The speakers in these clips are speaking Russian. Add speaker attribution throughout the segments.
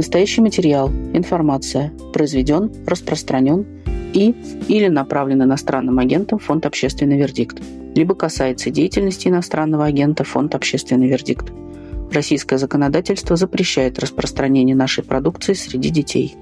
Speaker 1: Настоящий материал, информация произведен, распространен и или направлен иностранным агентом в Фонд «Общественный вердикт», либо касается деятельности иностранного агента Фонд «Общественный вердикт». Российское законодательство запрещает распространение нашей продукции среди детей.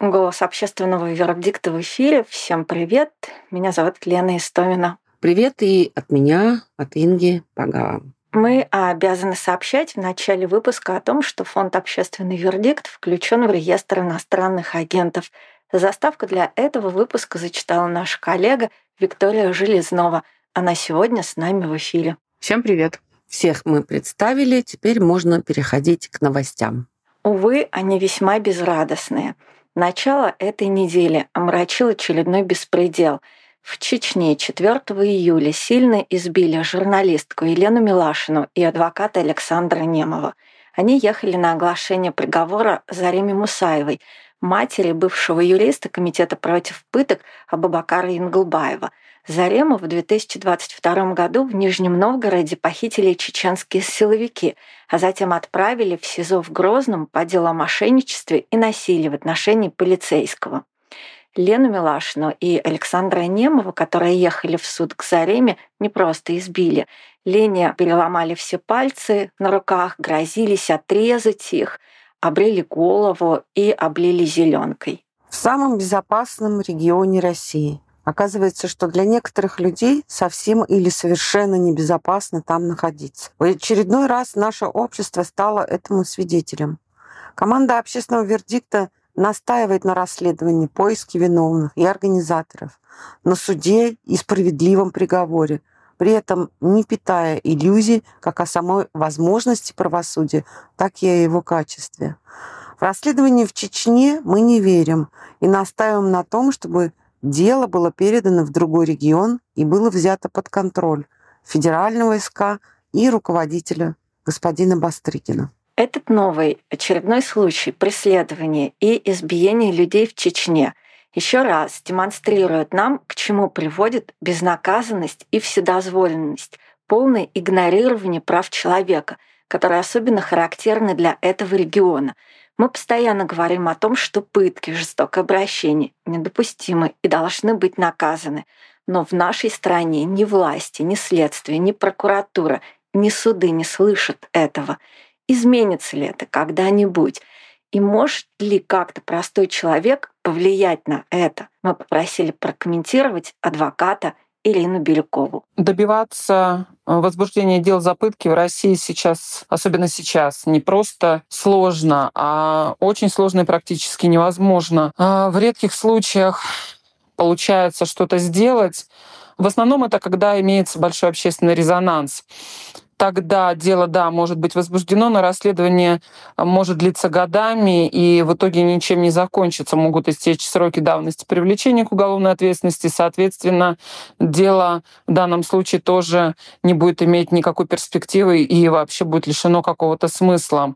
Speaker 2: Голос общественного вердикта в эфире. Всем привет. Меня зовут Лена Истомина.
Speaker 3: Привет и от меня, от Инги Пагава.
Speaker 2: Мы обязаны сообщать в начале выпуска о том, что фонд «Общественный вердикт» включен в реестр иностранных агентов. Заставку для этого выпуска зачитала наша коллега Виктория Железнова. Она сегодня с нами в эфире.
Speaker 1: Всем привет!
Speaker 3: Всех мы представили, теперь можно переходить к новостям.
Speaker 2: Увы, они весьма безрадостные. Начало этой недели омрачил очередной беспредел – в Чечне 4 июля сильно избили журналистку Елену Милашину и адвоката Александра Немова. Они ехали на оглашение приговора Зареме Мусаевой, матери бывшего юриста Комитета против пыток Абабакара Инглбаева. Зарему в 2022 году в Нижнем Новгороде похитили чеченские силовики, а затем отправили в СИЗО в Грозном по делу о мошенничестве и насилии в отношении полицейского. Лену Милашину и Александра Немова, которые ехали в суд к Зареме, не просто избили. Лене переломали все пальцы на руках, грозились отрезать их, обрели голову и облили зеленкой.
Speaker 3: В самом безопасном регионе России. Оказывается, что для некоторых людей совсем или совершенно небезопасно там находиться. В очередной раз наше общество стало этому свидетелем. Команда общественного вердикта настаивает на расследовании, поиске виновных и организаторов, на суде и справедливом приговоре, при этом не питая иллюзий как о самой возможности правосудия, так и о его качестве. В расследовании в Чечне мы не верим и настаиваем на том, чтобы дело было передано в другой регион и было взято под контроль федерального СК и руководителя господина Бастрыкина.
Speaker 2: Этот новый очередной случай преследования и избиения людей в Чечне еще раз демонстрирует нам, к чему приводит безнаказанность и вседозволенность, полное игнорирование прав человека, которые особенно характерны для этого региона. Мы постоянно говорим о том, что пытки, жестокое обращение недопустимы и должны быть наказаны. Но в нашей стране ни власти, ни следствие, ни прокуратура, ни суды не слышат этого. Изменится ли это когда-нибудь? И может ли как-то простой человек повлиять на это? Мы попросили прокомментировать адвоката Ирину Бирюкову.
Speaker 4: Добиваться э, возбуждения дел за пытки в России сейчас, особенно сейчас, не просто сложно, а очень сложно и практически невозможно. А в редких случаях получается что-то сделать. В основном это когда имеется большой общественный резонанс тогда дело, да, может быть возбуждено, но расследование а, может длиться годами и в итоге ничем не закончится. Могут истечь сроки давности привлечения к уголовной ответственности. Соответственно, дело в данном случае тоже не будет иметь никакой перспективы и вообще будет лишено какого-то смысла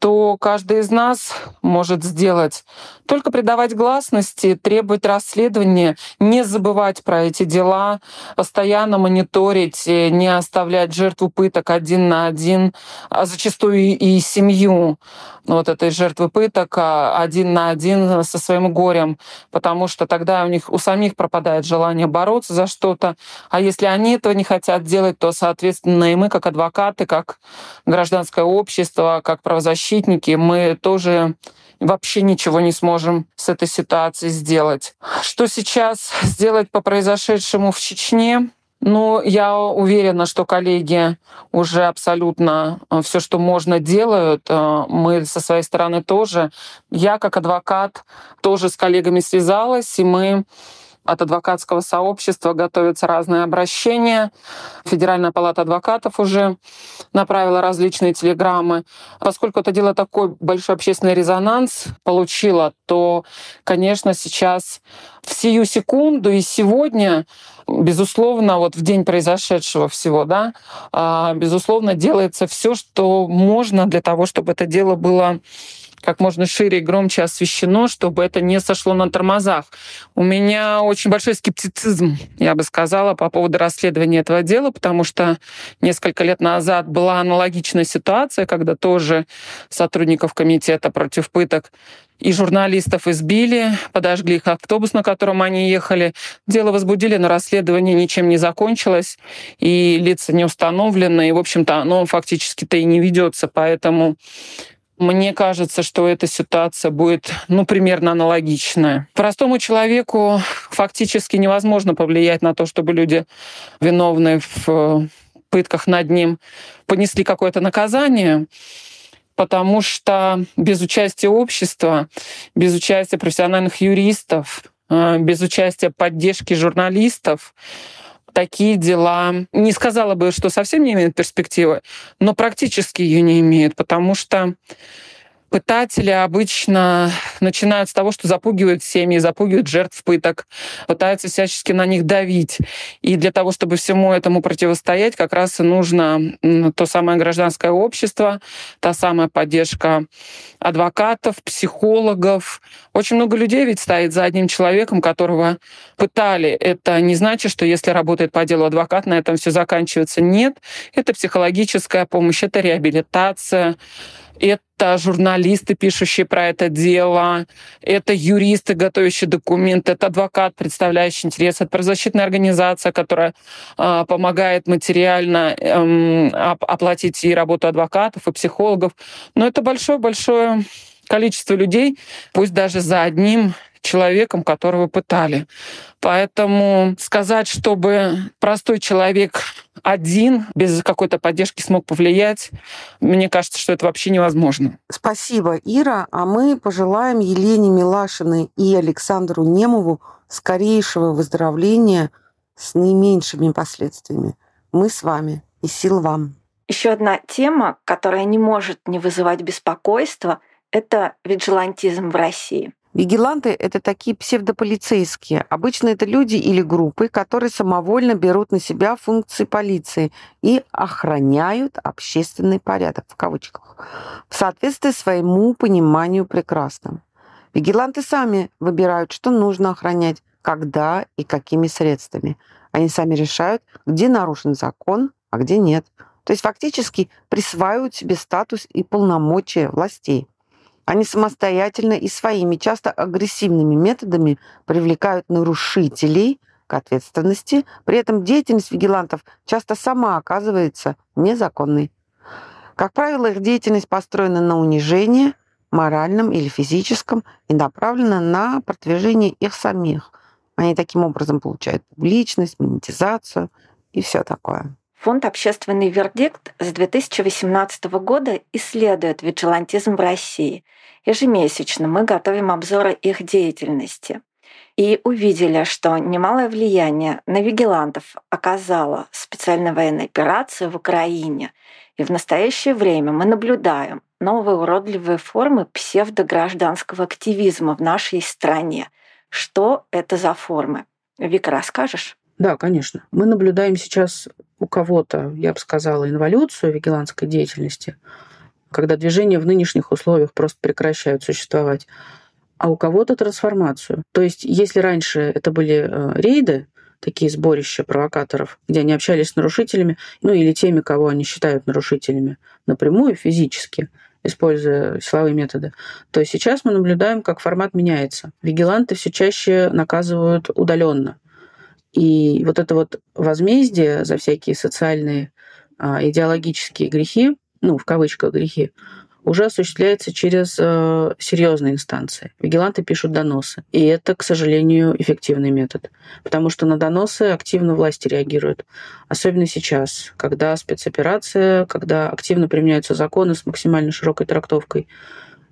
Speaker 4: что каждый из нас может сделать. Только придавать гласности, требовать расследования, не забывать про эти дела, постоянно мониторить, э, не оставлять жертву пыток один на один, а зачастую и семью вот этой жертвы пыток а, один на один со своим горем, потому что тогда у них у самих пропадает желание бороться за что-то. А если они этого не хотят делать, то, соответственно, и мы, как адвокаты, как гражданское общество, как правозащитники, мы тоже вообще ничего не сможем с этой ситуацией сделать. Что сейчас сделать по произошедшему в Чечне? Ну, я уверена, что коллеги уже абсолютно э, все, что можно, делают. Э, мы со своей стороны тоже. Я, как адвокат, тоже с коллегами связалась, и мы от адвокатского сообщества готовятся разные обращения. Федеральная палата адвокатов уже направила различные телеграммы. Поскольку это дело такой большой общественный резонанс получило, то, конечно, сейчас в сию секунду и сегодня безусловно, вот в день произошедшего всего, да, а, безусловно, делается все, что можно для того, чтобы это дело было как можно шире и громче освещено, чтобы это не сошло на тормозах. У меня очень большой скептицизм, я бы сказала, по поводу расследования этого дела, потому что несколько лет назад была аналогичная ситуация, когда тоже сотрудников комитета против пыток и журналистов избили, подожгли их автобус, на котором они ехали. Дело возбудили, но расследование ничем не закончилось, и лица не установлены, и, в общем-то, оно фактически-то и не ведется. Поэтому мне кажется, что эта ситуация будет, ну, примерно аналогичная. Простому человеку фактически невозможно повлиять на то, чтобы люди, виновные в пытках над ним, понесли какое-то наказание потому что без участия общества, без участия профессиональных юристов, э, без участия поддержки журналистов, такие дела, не сказала бы, что совсем не имеют перспективы, но практически ее не имеют, потому что Пытатели обычно начинают с того, что запугивают семьи, запугивают жертв пыток, пытаются всячески на них давить. И для того, чтобы всему этому противостоять, как раз и нужно то самое гражданское общество, та самая поддержка адвокатов, психологов. Очень много людей ведь стоит за одним человеком, которого пытали. Это не значит, что если работает по делу адвокат, на этом все заканчивается. Нет, это психологическая помощь, это реабилитация, это журналисты, пишущие про это дело, это юристы, готовящие документы, это адвокат, представляющий интерес, это правозащитная организация, которая э, помогает материально э, оплатить и работу адвокатов, и психологов. Но это большое-большое количество людей, пусть даже за одним человеком, которого пытали. Поэтому сказать, чтобы простой человек один, без какой-то поддержки смог повлиять, мне кажется, что это вообще невозможно.
Speaker 3: Спасибо, Ира. А мы пожелаем Елене Милашиной и Александру Немову скорейшего выздоровления с наименьшими последствиями. Мы с вами и сил вам.
Speaker 2: Еще одна тема, которая не может не вызывать беспокойства, это виджилантизм в России.
Speaker 3: Вигиланты — это такие псевдополицейские. Обычно это люди или группы, которые самовольно берут на себя функции полиции и охраняют общественный порядок, в кавычках, в соответствии своему пониманию прекрасным. Вигиланты сами выбирают, что нужно охранять, когда и какими средствами. Они сами решают, где нарушен закон, а где нет. То есть фактически присваивают себе статус и полномочия властей. Они самостоятельно и своими, часто агрессивными методами привлекают нарушителей к ответственности. При этом деятельность вигилантов часто сама оказывается незаконной. Как правило, их деятельность построена на унижении, моральном или физическом, и направлена на продвижение их самих. Они таким образом получают публичность, монетизацию и все такое.
Speaker 2: Фонд «Общественный вердикт» с 2018 года исследует виджилантизм в России. Ежемесячно мы готовим обзоры их деятельности. И увидели, что немалое влияние на вигилантов оказала специальная военная операция в Украине. И в настоящее время мы наблюдаем новые уродливые формы псевдогражданского активизма в нашей стране. Что это за формы? Вика, расскажешь?
Speaker 1: Да, конечно. Мы наблюдаем сейчас у кого-то, я бы сказала, инволюцию вигилантской деятельности, когда движения в нынешних условиях просто прекращают существовать, а у кого-то трансформацию. То есть, если раньше это были э, рейды, такие сборища провокаторов, где они общались с нарушителями, ну или теми, кого они считают нарушителями, напрямую, физически, используя силовые методы, то сейчас мы наблюдаем, как формат меняется. Вигиланты все чаще наказывают удаленно. И вот это вот возмездие за всякие социальные а, идеологические грехи, ну, в кавычках грехи, уже осуществляется через э, серьезные инстанции. Вигиланты пишут доносы. И это, к сожалению, эффективный метод. Потому что на доносы активно власти реагируют. Особенно сейчас, когда спецоперация, когда активно применяются законы с максимально широкой трактовкой,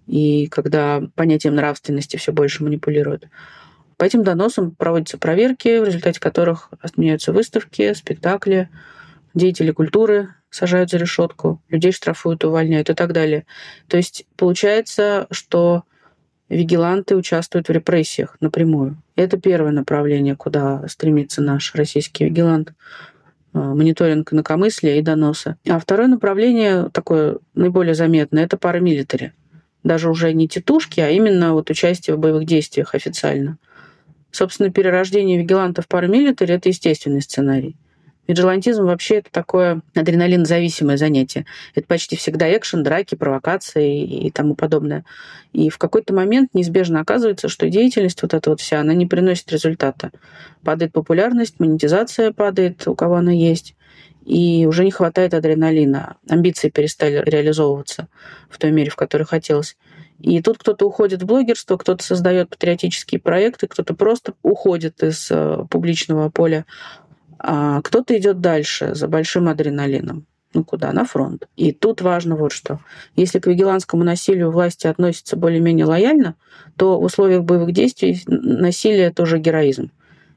Speaker 1: и когда понятием нравственности все больше манипулируют. По этим доносам проводятся проверки, в результате которых отменяются выставки, спектакли, деятели культуры сажают за решетку, людей штрафуют, увольняют и так далее. То есть получается, что вигиланты участвуют в репрессиях напрямую. Это первое направление, куда стремится наш российский вигилант мониторинг инакомыслия и доноса. А второе направление, такое наиболее заметное, это парамилитари. Даже уже не тетушки, а именно вот участие в боевых действиях официально. Собственно, перерождение вигилантов в парамилитари – это естественный сценарий. Виджилантизм вообще это такое адреналинозависимое занятие. Это почти всегда экшен, драки, провокации и тому подобное. И в какой-то момент неизбежно оказывается, что деятельность вот эта вот вся, она не приносит результата. Падает популярность, монетизация падает, у кого она есть и уже не хватает адреналина. Амбиции перестали реализовываться в той мере, в которой хотелось. И тут кто-то уходит в блогерство, кто-то создает патриотические проекты, кто-то просто уходит из э, публичного поля а кто-то идет дальше за большим адреналином. Ну куда? На фронт. И тут важно вот что. Если к вигиланскому насилию власти относятся более-менее лояльно, то в условиях боевых действий насилие – это уже героизм.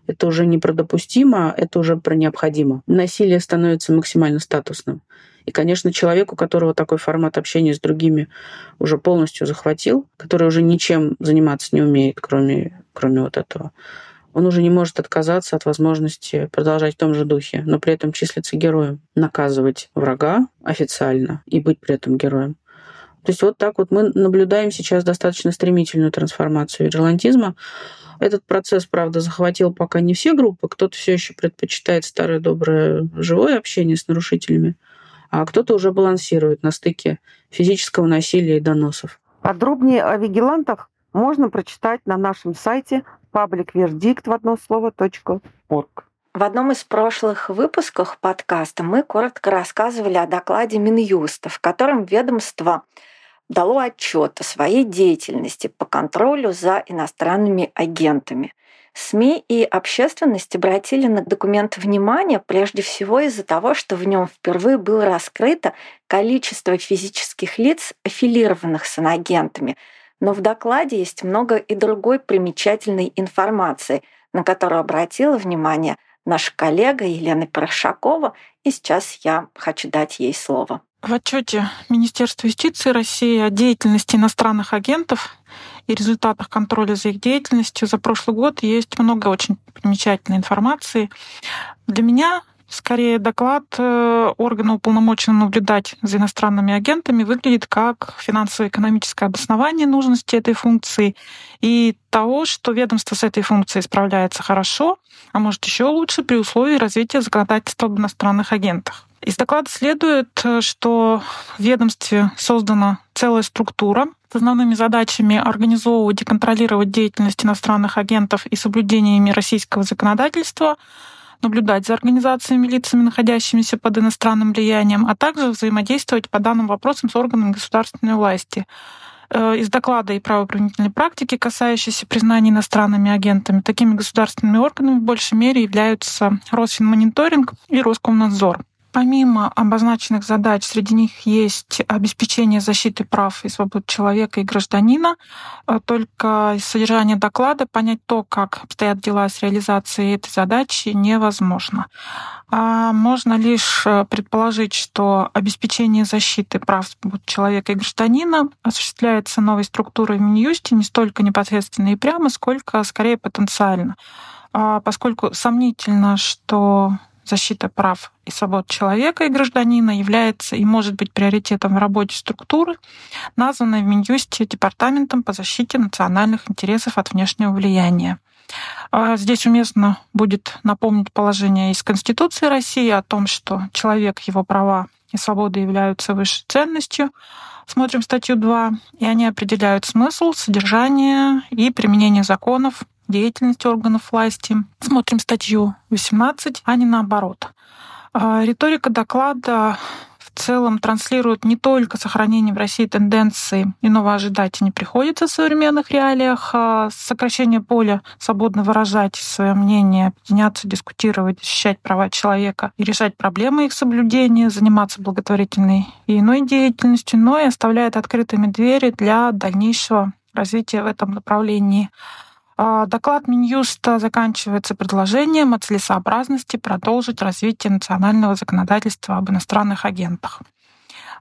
Speaker 1: Это уже не про допустимо, это уже про необходимо. Насилие становится максимально статусным. И, конечно, человек, у которого такой формат общения с другими уже полностью захватил, который уже ничем заниматься не умеет, кроме, кроме вот этого, он уже не может отказаться от возможности продолжать в том же духе, но при этом числиться героем, наказывать врага официально и быть при этом героем. То есть вот так вот мы наблюдаем сейчас достаточно стремительную трансформацию виджилантизма. Этот процесс, правда, захватил пока не все группы. Кто-то все еще предпочитает старое доброе живое общение с нарушителями, а кто-то уже балансирует на стыке физического насилия и доносов.
Speaker 3: Подробнее о вигилантах можно прочитать на нашем сайте publicverdict в одно слово .org.
Speaker 2: В одном из прошлых выпусков подкаста мы коротко рассказывали о докладе Минюста, в котором ведомство дало отчет о своей деятельности по контролю за иностранными агентами. СМИ и общественность обратили на документ внимание прежде всего из-за того, что в нем впервые было раскрыто количество физических лиц, аффилированных с иноагентами – но в докладе есть много и другой примечательной информации, на которую обратила внимание наша коллега Елена Порошакова, и сейчас я хочу дать ей слово.
Speaker 5: В отчете Министерства юстиции России о деятельности иностранных агентов и результатах контроля за их деятельностью за прошлый год есть много очень примечательной информации. Для меня Скорее, доклад э, органа уполномоченного наблюдать за иностранными агентами выглядит как финансово-экономическое обоснование нужности этой функции и того, что ведомство с этой функцией справляется хорошо, а может еще лучше при условии развития законодательства об иностранных агентах. Из доклада следует, что в ведомстве создана целая структура с основными задачами организовывать и контролировать деятельность иностранных агентов и соблюдениями российского законодательства, наблюдать за организациями лицами, находящимися под иностранным влиянием, а также взаимодействовать по данным вопросам с органами государственной власти. Э, из доклада и правоприменительной практики, касающейся признания иностранными агентами, такими государственными органами в большей мере являются Росфинмониторинг и Роскомнадзор. Помимо обозначенных задач, среди них есть обеспечение защиты прав и свобод человека и гражданина. Э, только из содержания доклада понять то, как обстоят дела с реализацией этой задачи, невозможно. А можно лишь э, предположить, что обеспечение защиты прав человека и гражданина осуществляется новой структурой в Минюсте не столько непосредственно и прямо, сколько скорее потенциально. А поскольку сомнительно, что защита прав и свобод человека и гражданина является и может быть приоритетом в работе структуры, названной в Минюсте Департаментом по защите национальных интересов от внешнего влияния. А здесь уместно будет напомнить положение из Конституции России о том, что человек, его права и свободы являются высшей ценностью. Смотрим статью 2, и они определяют смысл, содержание и применение законов деятельность органов власти. Смотрим статью 18, а не наоборот. А, риторика доклада в целом транслирует не только сохранение в России тенденции, иного ожидать не приходится в современных реалиях, а сокращение поля свободно выражать свое мнение, объединяться, дискутировать, защищать права человека и решать проблемы их соблюдения, заниматься благотворительной и иной деятельностью, но и оставляет открытыми двери для дальнейшего развития в этом направлении. А, доклад Минюста заканчивается предложением о целесообразности продолжить развитие национального законодательства об иностранных агентах.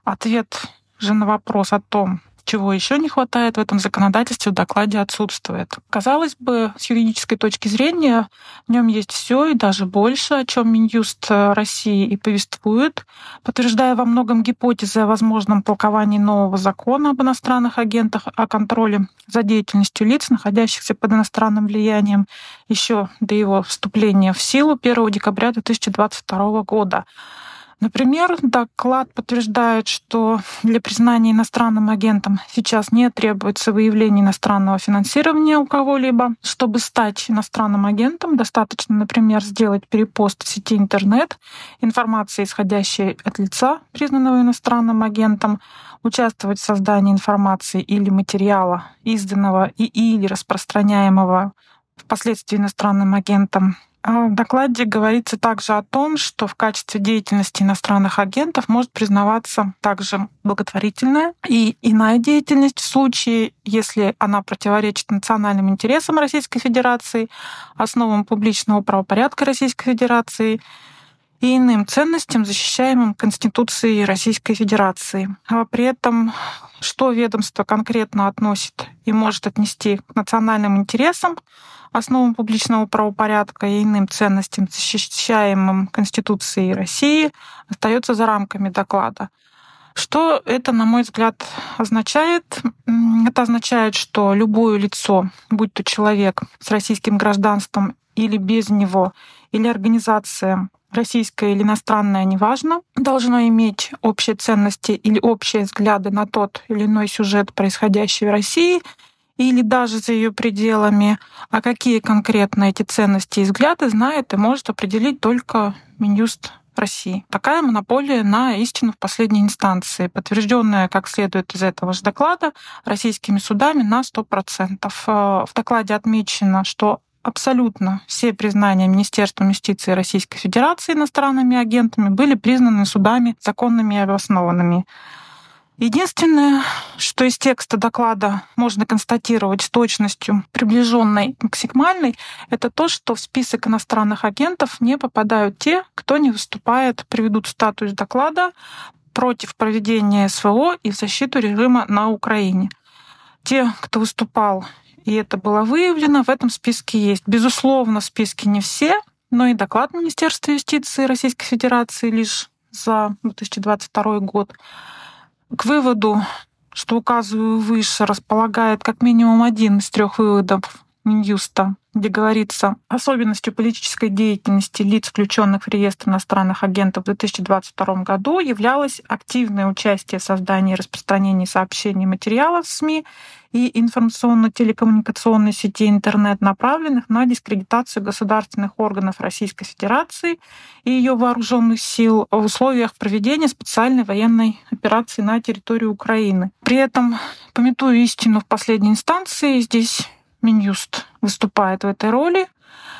Speaker 5: Ответ же на вопрос о том, чего еще не хватает в этом законодательстве в докладе отсутствует. Казалось бы, с юридической точки зрения в нем есть все и даже больше, о чем Минюст России и повествует, подтверждая во многом гипотезы о возможном толковании нового закона об иностранных агентах, о контроле за деятельностью лиц, находящихся под иностранным влиянием, еще до его вступления в силу 1 декабря 2022 года. Например, доклад подтверждает, что для признания иностранным агентом сейчас не требуется выявление иностранного финансирования у кого-либо. Чтобы стать иностранным агентом, достаточно, например, сделать перепост в сети интернет, информации, исходящей от лица, признанного иностранным агентом, участвовать в создании информации или материала, изданного и или распространяемого впоследствии иностранным агентом, в докладе говорится также о том, что в качестве деятельности иностранных агентов может признаваться также благотворительная и иная деятельность в случае, если она противоречит национальным интересам Российской Федерации, основам публичного правопорядка Российской Федерации и иным ценностям, защищаемым Конституцией Российской Федерации. А при этом, что ведомство конкретно относит и может отнести к национальным интересам, основам публичного правопорядка и иным ценностям, защищаемым Конституцией России, остается за рамками доклада. Что это, на мой взгляд, означает? Это означает, что любое лицо, будь то человек с российским гражданством или без него, или организация российская или иностранная, неважно, должно иметь общие ценности или общие взгляды на тот или иной сюжет, происходящий в России, или даже за ее пределами, а какие конкретно эти ценности и взгляды знает и может определить только Минюст России. Такая монополия на истину в последней инстанции, подтвержденная, как следует из этого же доклада, российскими судами на 100%. Э, в докладе отмечено, что абсолютно все признания Министерства юстиции Российской Федерации иностранными агентами были признаны судами законными и обоснованными. Единственное, что из текста доклада можно констатировать с точностью приближенной максимальной, это то, что в список иностранных агентов не попадают те, кто не выступает, приведут статус доклада против проведения СВО и в защиту режима на Украине. Те, кто выступал, и это было выявлено, в этом списке есть. Безусловно, в списке не все, но и доклад Министерства юстиции Российской Федерации лишь за 2022 год к выводу, что указываю выше, располагает как минимум один из трех выводов Минюста, где говорится особенностью политической деятельности лиц, включенных в реестр иностранных агентов в 2022 году, являлось активное участие в создании и распространении сообщений и материалов в СМИ и информационно-телекоммуникационной сети интернет, направленных на дискредитацию государственных органов Российской Федерации и ее вооруженных сил в условиях проведения специальной военной операции на территории Украины. При этом, пометуя истину в последней инстанции, здесь Минюст выступает в этой роли.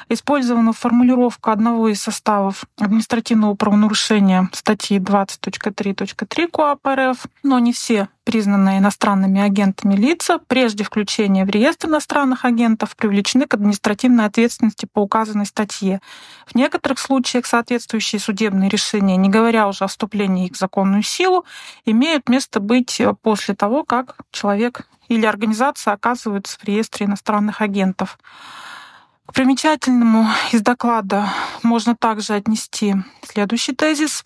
Speaker 5: Использована формулировка одного из составов административного правонарушения статьи 20.3.3 КОАП РФ, но не все признанные иностранными агентами лица, прежде включения в реестр иностранных агентов, привлечены к административной ответственности по указанной статье. В некоторых случаях соответствующие судебные решения, не говоря уже о вступлении их в законную силу, имеют место быть после того, как человек или организация оказываются в реестре иностранных агентов. Примечательному из доклада можно также отнести следующий тезис.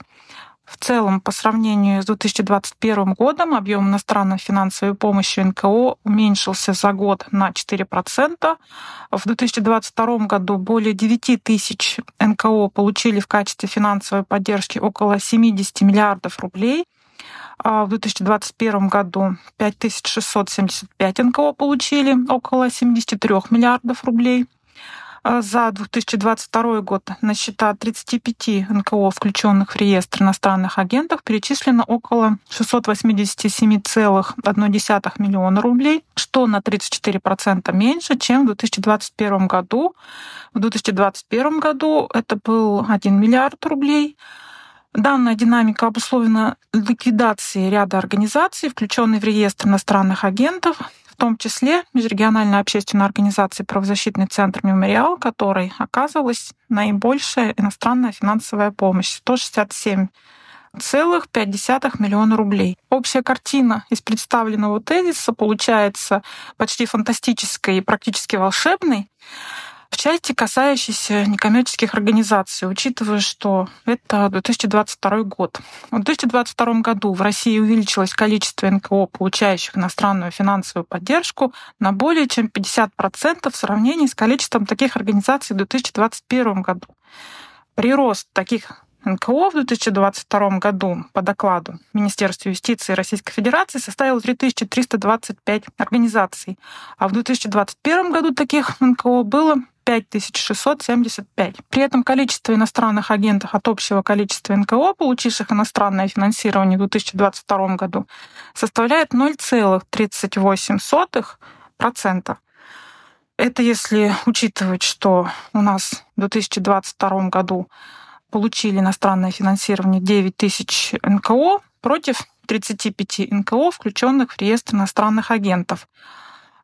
Speaker 5: В целом, по сравнению с 2021 годом, объем иностранной финансовой помощи НКО уменьшился за год на 4%. В 2022 году более 9 тысяч НКО получили в качестве финансовой поддержки около 70 миллиардов рублей. А в 2021 году 5675 НКО получили около 73 миллиардов рублей. А за 2022 год на счета 35 НКО, включенных в реестр иностранных агентов, перечислено около 687,1 миллиона рублей, что на 34% меньше, чем в 2021 году. В 2021 году это был 1 миллиард рублей, Данная динамика обусловлена ликвидацией ряда организаций, включенных в реестр иностранных агентов, том числе Межрегиональная общественная организация «Правозащитный центр «Мемориал», которой оказывалась наибольшая иностранная финансовая помощь. 167 2,5 миллиона рублей. Общая картина из представленного тезиса получается почти фантастической и практически волшебной в части, касающейся некоммерческих организаций, учитывая, что это 2022 год. В 2022 году в России увеличилось количество НКО, получающих иностранную финансовую поддержку, на более чем 50% в сравнении с количеством таких организаций в 2021 году. Прирост таких НКО в 2022 году по докладу Министерства юстиции Российской Федерации составил 3325 организаций, а в 2021 году таких НКО было 5675. При этом количество иностранных агентов от общего количества НКО, получивших иностранное финансирование в 2022 году, составляет 0,38%. Это если учитывать, что у нас в 2022 году получили иностранное финансирование 9 тысяч НКО против 35 НКО, включенных в реестр иностранных агентов.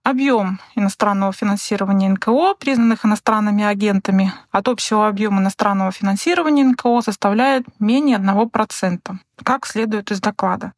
Speaker 5: Объем иностранного финансирования НКО, признанных иностранными агентами, от общего объема иностранного финансирования НКО составляет менее 1%, как следует из доклада.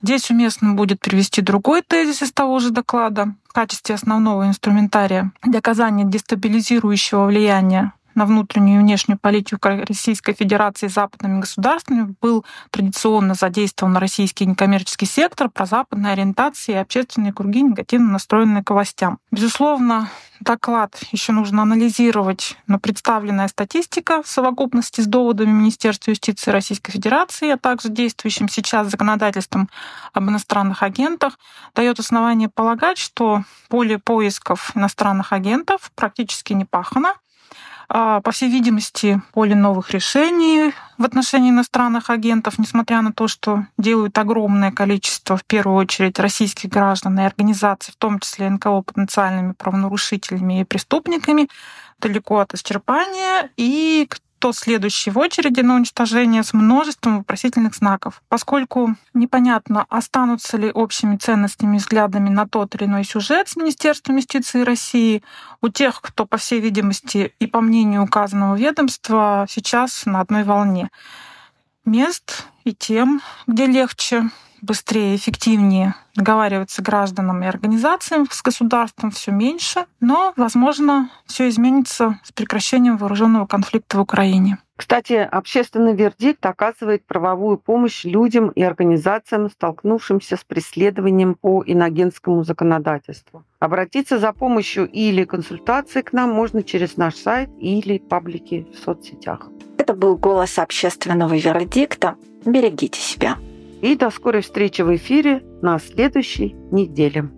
Speaker 5: Здесь уместно будет привести другой тезис из того же доклада в качестве основного инструментария для оказания дестабилизирующего влияния на внутреннюю и внешнюю политику Российской Федерации западными государствами был традиционно задействован российский некоммерческий сектор, прозападная ориентация и общественные круги, негативно настроенные к властям. Безусловно, доклад еще нужно анализировать, но представленная статистика в совокупности с доводами Министерства юстиции Российской Федерации, а также действующим сейчас законодательством об иностранных агентах, дает основание полагать, что поле поисков иностранных агентов практически не пахано, по всей видимости, поле новых решений в отношении иностранных агентов, несмотря на то, что делают огромное количество, в первую очередь, российских граждан и организаций, в том числе НКО, потенциальными правонарушителями и преступниками, далеко от исчерпания. И кто следующий в очереди на уничтожение с множеством вопросительных знаков. Поскольку непонятно, останутся ли общими ценностями и взглядами на тот или иной сюжет с Министерством юстиции России, у тех, кто, по всей видимости, и по мнению указанного ведомства, сейчас на одной волне. Мест и тем, где легче быстрее, эффективнее договариваться гражданам и организациям с государством все меньше, но, возможно, все изменится с прекращением вооруженного конфликта в Украине.
Speaker 3: Кстати, общественный вердикт оказывает правовую помощь людям и организациям, столкнувшимся с преследованием по иногенскому законодательству. Обратиться за помощью или консультацией к нам можно через наш сайт или паблики в соцсетях.
Speaker 2: Это был голос общественного вердикта. Берегите себя.
Speaker 3: И до скорой встречи в эфире на следующей неделе.